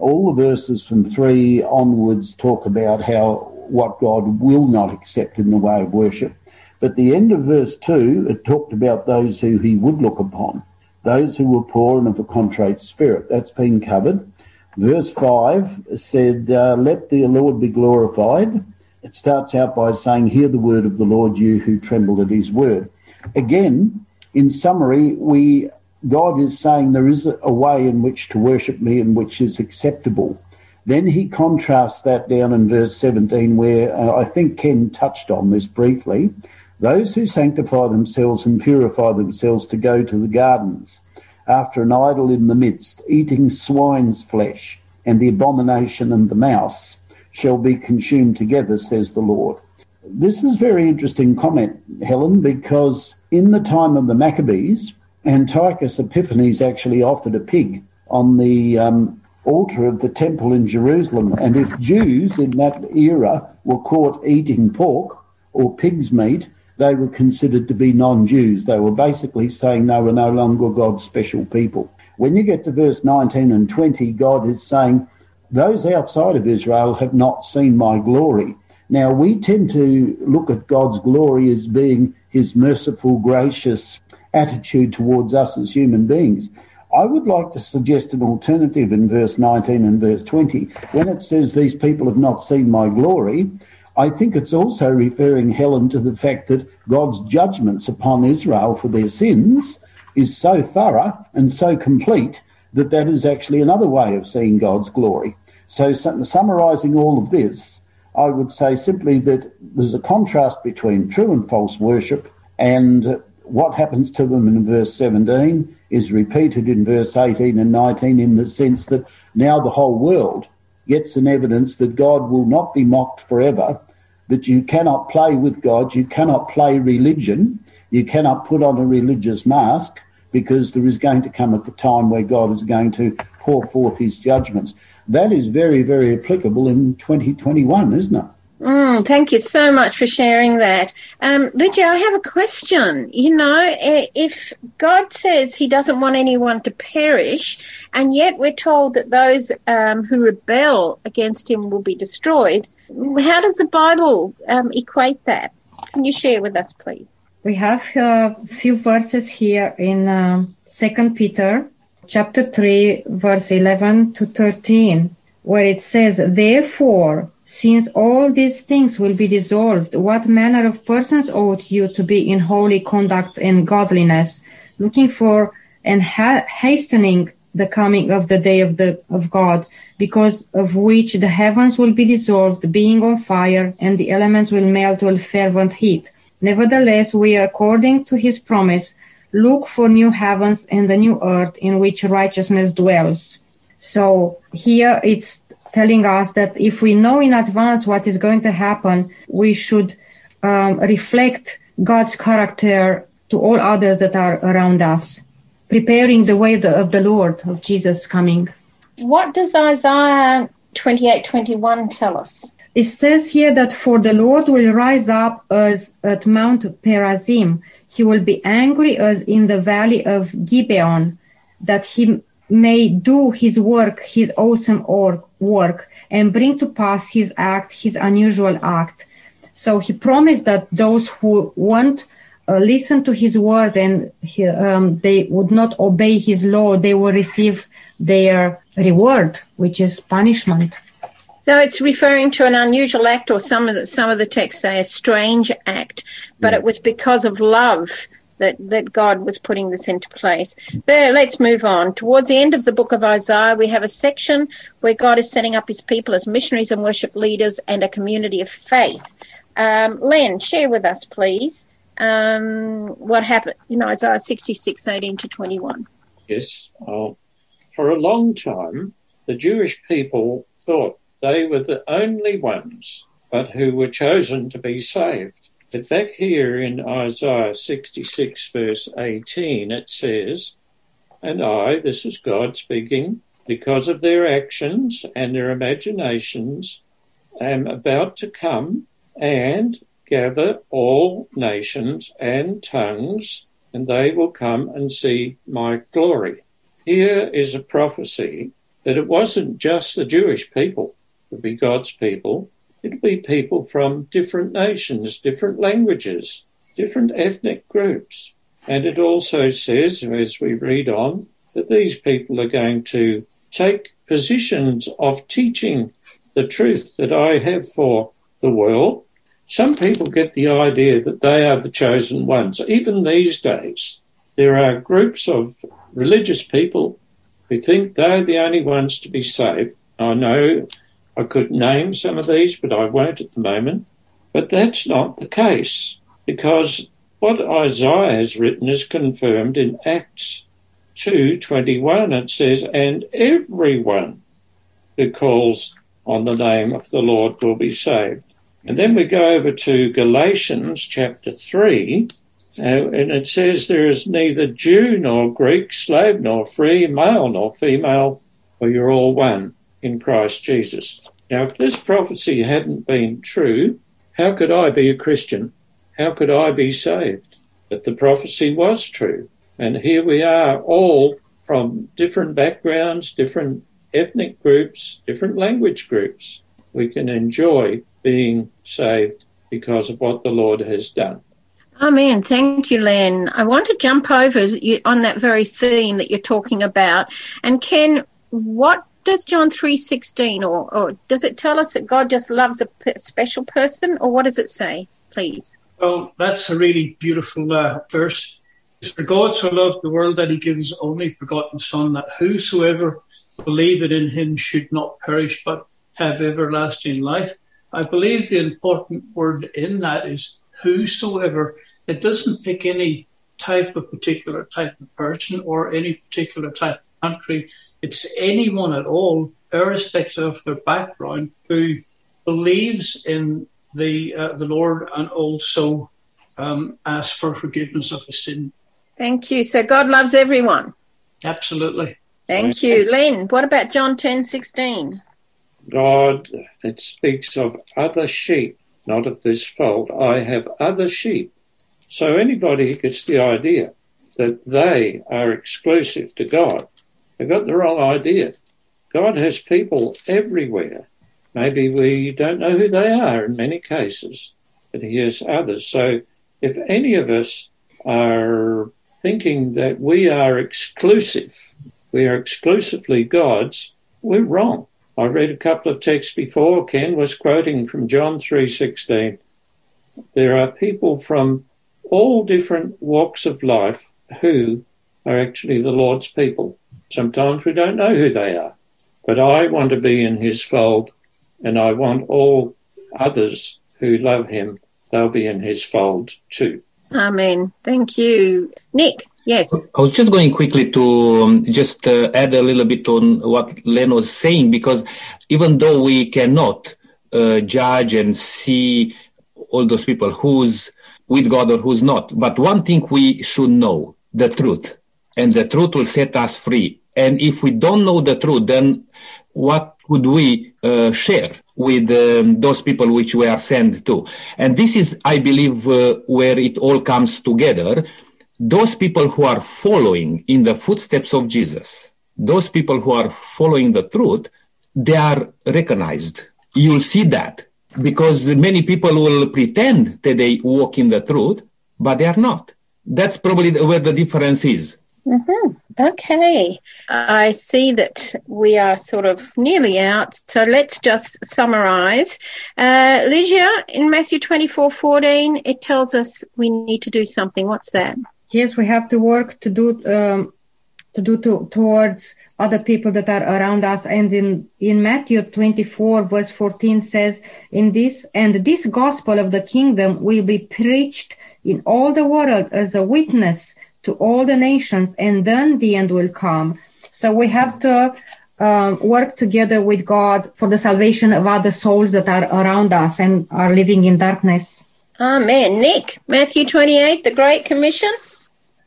all the verses from three onwards talk about how what God will not accept in the way of worship. But the end of verse two, it talked about those who he would look upon, those who were poor and of a contrite spirit. That's been covered. Verse five said, uh, "Let the Lord be glorified." It starts out by saying, "Hear the word of the Lord, you who tremble at His word." Again, in summary, we God is saying there is a way in which to worship me and which is acceptable. Then he contrasts that down in verse 17, where uh, I think Ken touched on this briefly. Those who sanctify themselves and purify themselves to go to the gardens after an idol in the midst, eating swine's flesh and the abomination and the mouse shall be consumed together, says the Lord. This is very interesting comment, Helen, because in the time of the Maccabees, Antiochus Epiphanes actually offered a pig on the um, altar of the temple in Jerusalem. And if Jews in that era were caught eating pork or pig's meat, they were considered to be non Jews. They were basically saying they were no longer God's special people. When you get to verse 19 and 20, God is saying, Those outside of Israel have not seen my glory. Now, we tend to look at God's glory as being his merciful, gracious, attitude towards us as human beings. I would like to suggest an alternative in verse 19 and verse 20. When it says, These people have not seen my glory, I think it's also referring, Helen, to the fact that God's judgments upon Israel for their sins is so thorough and so complete that that is actually another way of seeing God's glory. So, summarizing all of this, I would say simply that there's a contrast between true and false worship and what happens to them in verse 17 is repeated in verse 18 and 19 in the sense that now the whole world gets an evidence that God will not be mocked forever, that you cannot play with God, you cannot play religion, you cannot put on a religious mask, because there is going to come a time where God is going to pour forth his judgments. That is very, very applicable in 2021, isn't it? Mm, thank you so much for sharing that. Um, Lydia, I have a question. You know, if God says he doesn't want anyone to perish, and yet we're told that those um, who rebel against him will be destroyed, how does the Bible um, equate that? Can you share with us, please? We have a few verses here in um, Second Peter chapter 3, verse 11 to 13, where it says, Therefore, since all these things will be dissolved, what manner of persons ought you to be in holy conduct and godliness, looking for and ha- hastening the coming of the day of the of God, because of which the heavens will be dissolved, being on fire, and the elements will melt with fervent heat. Nevertheless, we, according to his promise, look for new heavens and a new earth in which righteousness dwells. So here it's telling us that if we know in advance what is going to happen, we should um, reflect God's character to all others that are around us, preparing the way of the Lord, of Jesus coming. What does Isaiah 28 21 tell us? It says here that for the Lord will rise up as at Mount Perazim. He will be angry as in the valley of Gibeon, that he may do his work, his awesome or- work, and bring to pass his act, his unusual act. So he promised that those who won't uh, listen to his word and he, um, they would not obey his law, they will receive their reward, which is punishment. So it's referring to an unusual act, or some of the, some of the texts say a strange act, but yeah. it was because of love that, that God was putting this into place. There, let's move on. Towards the end of the book of Isaiah, we have a section where God is setting up his people as missionaries and worship leaders and a community of faith. Um, Len, share with us, please, um, what happened in Isaiah 66, 18 to 21. Yes. Uh, for a long time, the Jewish people thought they were the only ones but who were chosen to be saved. But back here in Isaiah 66, verse 18, it says, And I, this is God speaking, because of their actions and their imaginations, am about to come and gather all nations and tongues, and they will come and see my glory. Here is a prophecy that it wasn't just the Jewish people would be God's people. It'd be people from different nations, different languages, different ethnic groups. And it also says, as we read on, that these people are going to take positions of teaching the truth that I have for the world. Some people get the idea that they are the chosen ones. Even these days, there are groups of religious people who think they're the only ones to be saved. I know I could name some of these, but I won't at the moment. But that's not the case because what Isaiah has written is confirmed in Acts 2:21 it says and everyone who calls on the name of the Lord will be saved. And then we go over to Galatians chapter 3 uh, and it says there is neither Jew nor Greek, slave nor free, male nor female, for you're all one in Christ Jesus. Now, if this prophecy hadn't been true, how could I be a Christian? How could I be saved? But the prophecy was true. And here we are, all from different backgrounds, different ethnic groups, different language groups. We can enjoy being saved because of what the Lord has done. Amen. Thank you, Len. I want to jump over on that very theme that you're talking about. And Ken, what does John 3.16 or, or does it tell us that God just loves a special person or what does it say, please? Well, that's a really beautiful uh, verse. For God so loved the world that he gave his only begotten Son, that whosoever believeth in him should not perish but have everlasting life. I believe the important word in that is whosoever. It doesn't pick any type of particular type of person or any particular type country. It's anyone at all, irrespective of their background, who believes in the uh, the Lord and also um, asks for forgiveness of his sin. Thank you. So God loves everyone. Absolutely. Thank you, Len. What about John ten sixteen? God, it speaks of other sheep, not of this fold. I have other sheep. So anybody gets the idea that they are exclusive to God They've got the wrong idea. God has people everywhere. Maybe we don't know who they are in many cases, but He has others. So if any of us are thinking that we are exclusive, we are exclusively God's, we're wrong. I read a couple of texts before. Ken was quoting from John 3:16. There are people from all different walks of life who are actually the Lord's people. Sometimes we don't know who they are. But I want to be in his fold and I want all others who love him they'll be in his fold too. Amen. Thank you. Nick, yes. I was just going quickly to um, just uh, add a little bit on what Len was saying, because even though we cannot uh, judge and see all those people who's with God or who's not, but one thing we should know, the truth, and the truth will set us free. And if we don't know the truth, then what could we uh, share with um, those people which we are sent to? And this is, I believe, uh, where it all comes together. Those people who are following in the footsteps of Jesus, those people who are following the truth, they are recognized. You'll see that because many people will pretend that they walk in the truth, but they are not. That's probably where the difference is. Mm-hmm. Okay. I see that we are sort of nearly out. So let's just summarize. Uh, Lydia, in Matthew 24 14, it tells us we need to do something. What's that? Yes, we have to work to do um, to do to, towards other people that are around us. And in, in Matthew 24 verse 14 says, in this, and this gospel of the kingdom will be preached in all the world as a witness to all the nations, and then the end will come. So we have to um, work together with God for the salvation of other souls that are around us and are living in darkness. Amen. Nick, Matthew 28, the Great Commission.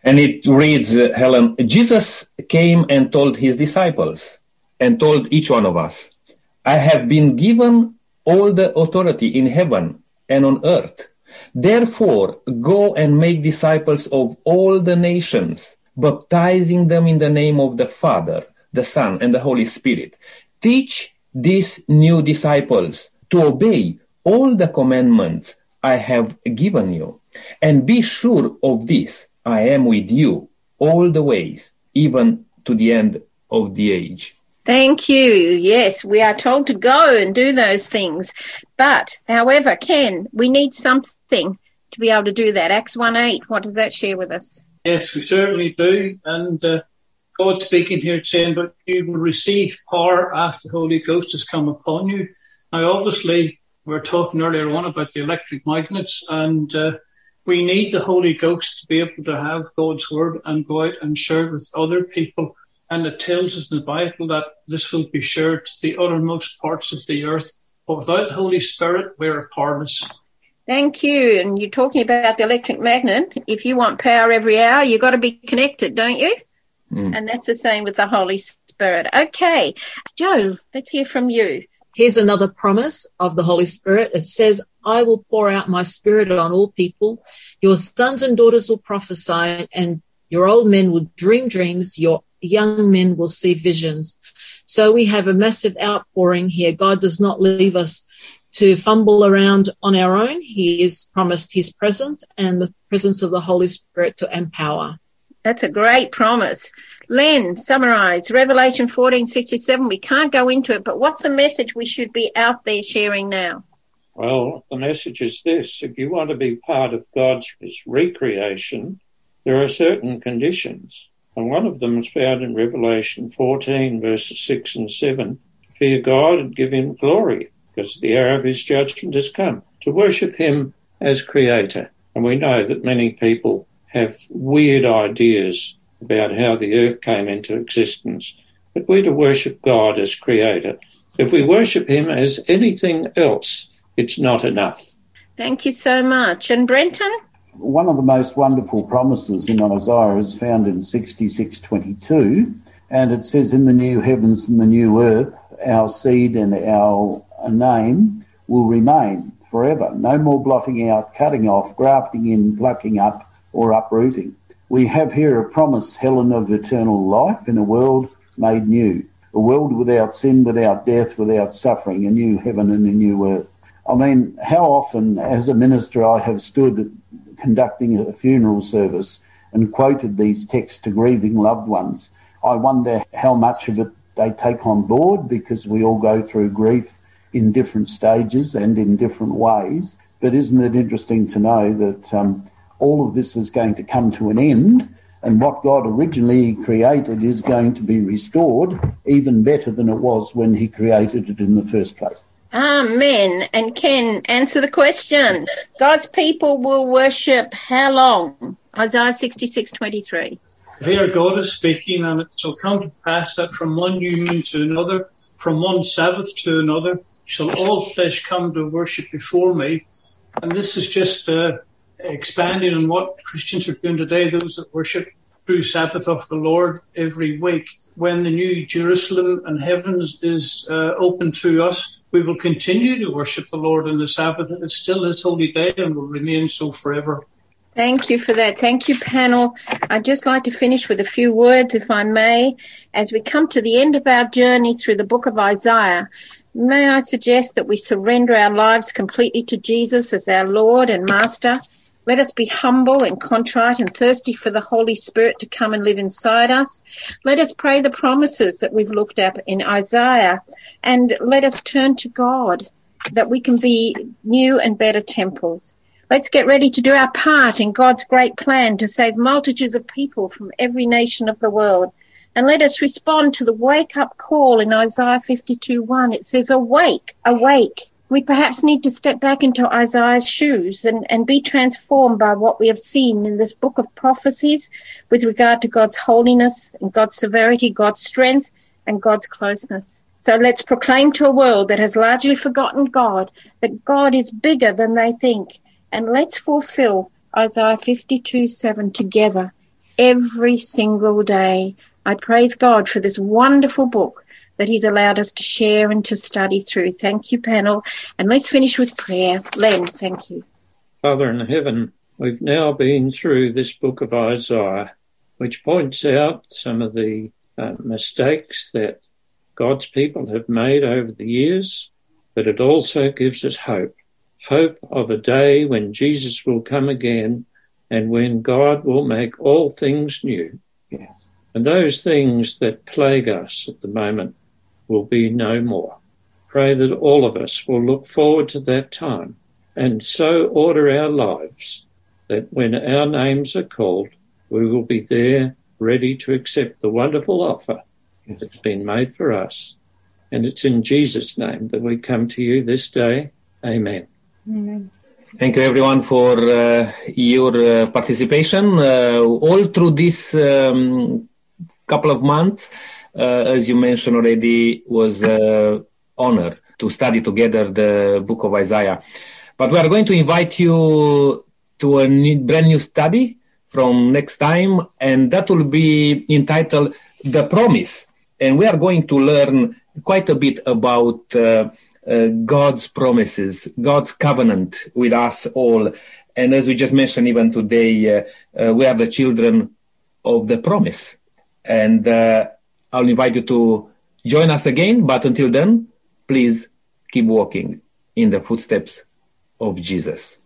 And it reads, uh, Helen, Jesus came and told his disciples and told each one of us, I have been given all the authority in heaven and on earth. Therefore, go and make disciples of all the nations, baptizing them in the name of the Father, the Son, and the Holy Spirit. Teach these new disciples to obey all the commandments I have given you. And be sure of this I am with you all the ways, even to the end of the age. Thank you. Yes, we are told to go and do those things. But, however, Ken, we need something to be able to do that. Acts 1 8, what does that share with us? Yes, we certainly do. And uh, God speaking here saying, but you will receive power after the Holy Ghost has come upon you. Now, obviously, we were talking earlier on about the electric magnets and uh, we need the Holy Ghost to be able to have God's word and go out and share with other people. And it tells us in the Bible that this will be shared to the uttermost parts of the earth. But without the Holy Spirit, we're powerless. Thank you. And you're talking about the electric magnet. If you want power every hour, you've got to be connected, don't you? Mm. And that's the same with the Holy Spirit. Okay. Joe, let's hear from you. Here's another promise of the Holy Spirit. It says, I will pour out my spirit on all people. Your sons and daughters will prophesy and your old men will dream dreams. Your young men will see visions. So we have a massive outpouring here. God does not leave us to fumble around on our own. He has promised his presence and the presence of the Holy Spirit to empower. That's a great promise. Len, summarize Revelation 14:67. We can't go into it, but what's the message we should be out there sharing now? Well, the message is this. If you want to be part of God's recreation, there are certain conditions. And one of them is found in Revelation 14, verses 6 and 7. Fear God and give him glory, because the hour of his judgment has come. To worship him as creator. And we know that many people have weird ideas about how the earth came into existence. But we're to worship God as creator. If we worship him as anything else, it's not enough. Thank you so much. And Brenton? One of the most wonderful promises in Isaiah is found in 66:22, and it says, "In the new heavens and the new earth, our seed and our name will remain forever. No more blotting out, cutting off, grafting in, plucking up, or uprooting. We have here a promise, Helen, of eternal life in a world made new, a world without sin, without death, without suffering, a new heaven and a new earth. I mean, how often as a minister I have stood conducting a funeral service and quoted these texts to grieving loved ones. I wonder how much of it they take on board because we all go through grief in different stages and in different ways. But isn't it interesting to know that um, all of this is going to come to an end, and what God originally created is going to be restored even better than it was when He created it in the first place. Amen. And Ken, answer the question. God's people will worship how long? Isaiah 66, 23. Here God is speaking, and it shall come to pass that from one new moon to another, from one Sabbath to another, shall all flesh come to worship before me. And this is just uh, expanding on what Christians are doing today, those that worship through Sabbath of the Lord every week. When the new Jerusalem and heavens is uh, open to us, we will continue to worship the Lord on the Sabbath. It's still His holy day and will remain so forever. Thank you for that. Thank you, panel. I'd just like to finish with a few words, if I may. As we come to the end of our journey through the book of Isaiah, may I suggest that we surrender our lives completely to Jesus as our Lord and Master let us be humble and contrite and thirsty for the Holy Spirit to come and live inside us. Let us pray the promises that we've looked at in Isaiah and let us turn to God that we can be new and better temples. Let's get ready to do our part in God's great plan to save multitudes of people from every nation of the world. And let us respond to the wake up call in Isaiah 52 1. It says, Awake, awake we perhaps need to step back into Isaiah's shoes and, and be transformed by what we have seen in this book of prophecies with regard to God's holiness and God's severity, God's strength, and God's closeness. So let's proclaim to a world that has largely forgotten God that God is bigger than they think. And let's fulfill Isaiah 52 7 together every single day. I praise God for this wonderful book that He's allowed us to share and to study through. Thank you, panel. And let's finish with prayer. Len, thank you. Father in heaven, we've now been through this book of Isaiah, which points out some of the uh, mistakes that God's people have made over the years, but it also gives us hope. Hope of a day when Jesus will come again and when God will make all things new. Yeah. And those things that plague us at the moment will be no more. Pray that all of us will look forward to that time and so order our lives that when our names are called, we will be there ready to accept the wonderful offer that's been made for us. And it's in Jesus' name that we come to you this day. Amen. Amen. Thank you, everyone, for uh, your uh, participation uh, all through this um, couple of months uh, as you mentioned already, was an honor to study together the book of Isaiah. But we are going to invite you to a new, brand new study from next time, and that will be entitled The Promise. And we are going to learn quite a bit about uh, uh, God's promises, God's covenant with us all. And as we just mentioned, even today, uh, uh we are the children of the promise. And uh, I'll invite you to join us again. But until then, please keep walking in the footsteps of Jesus.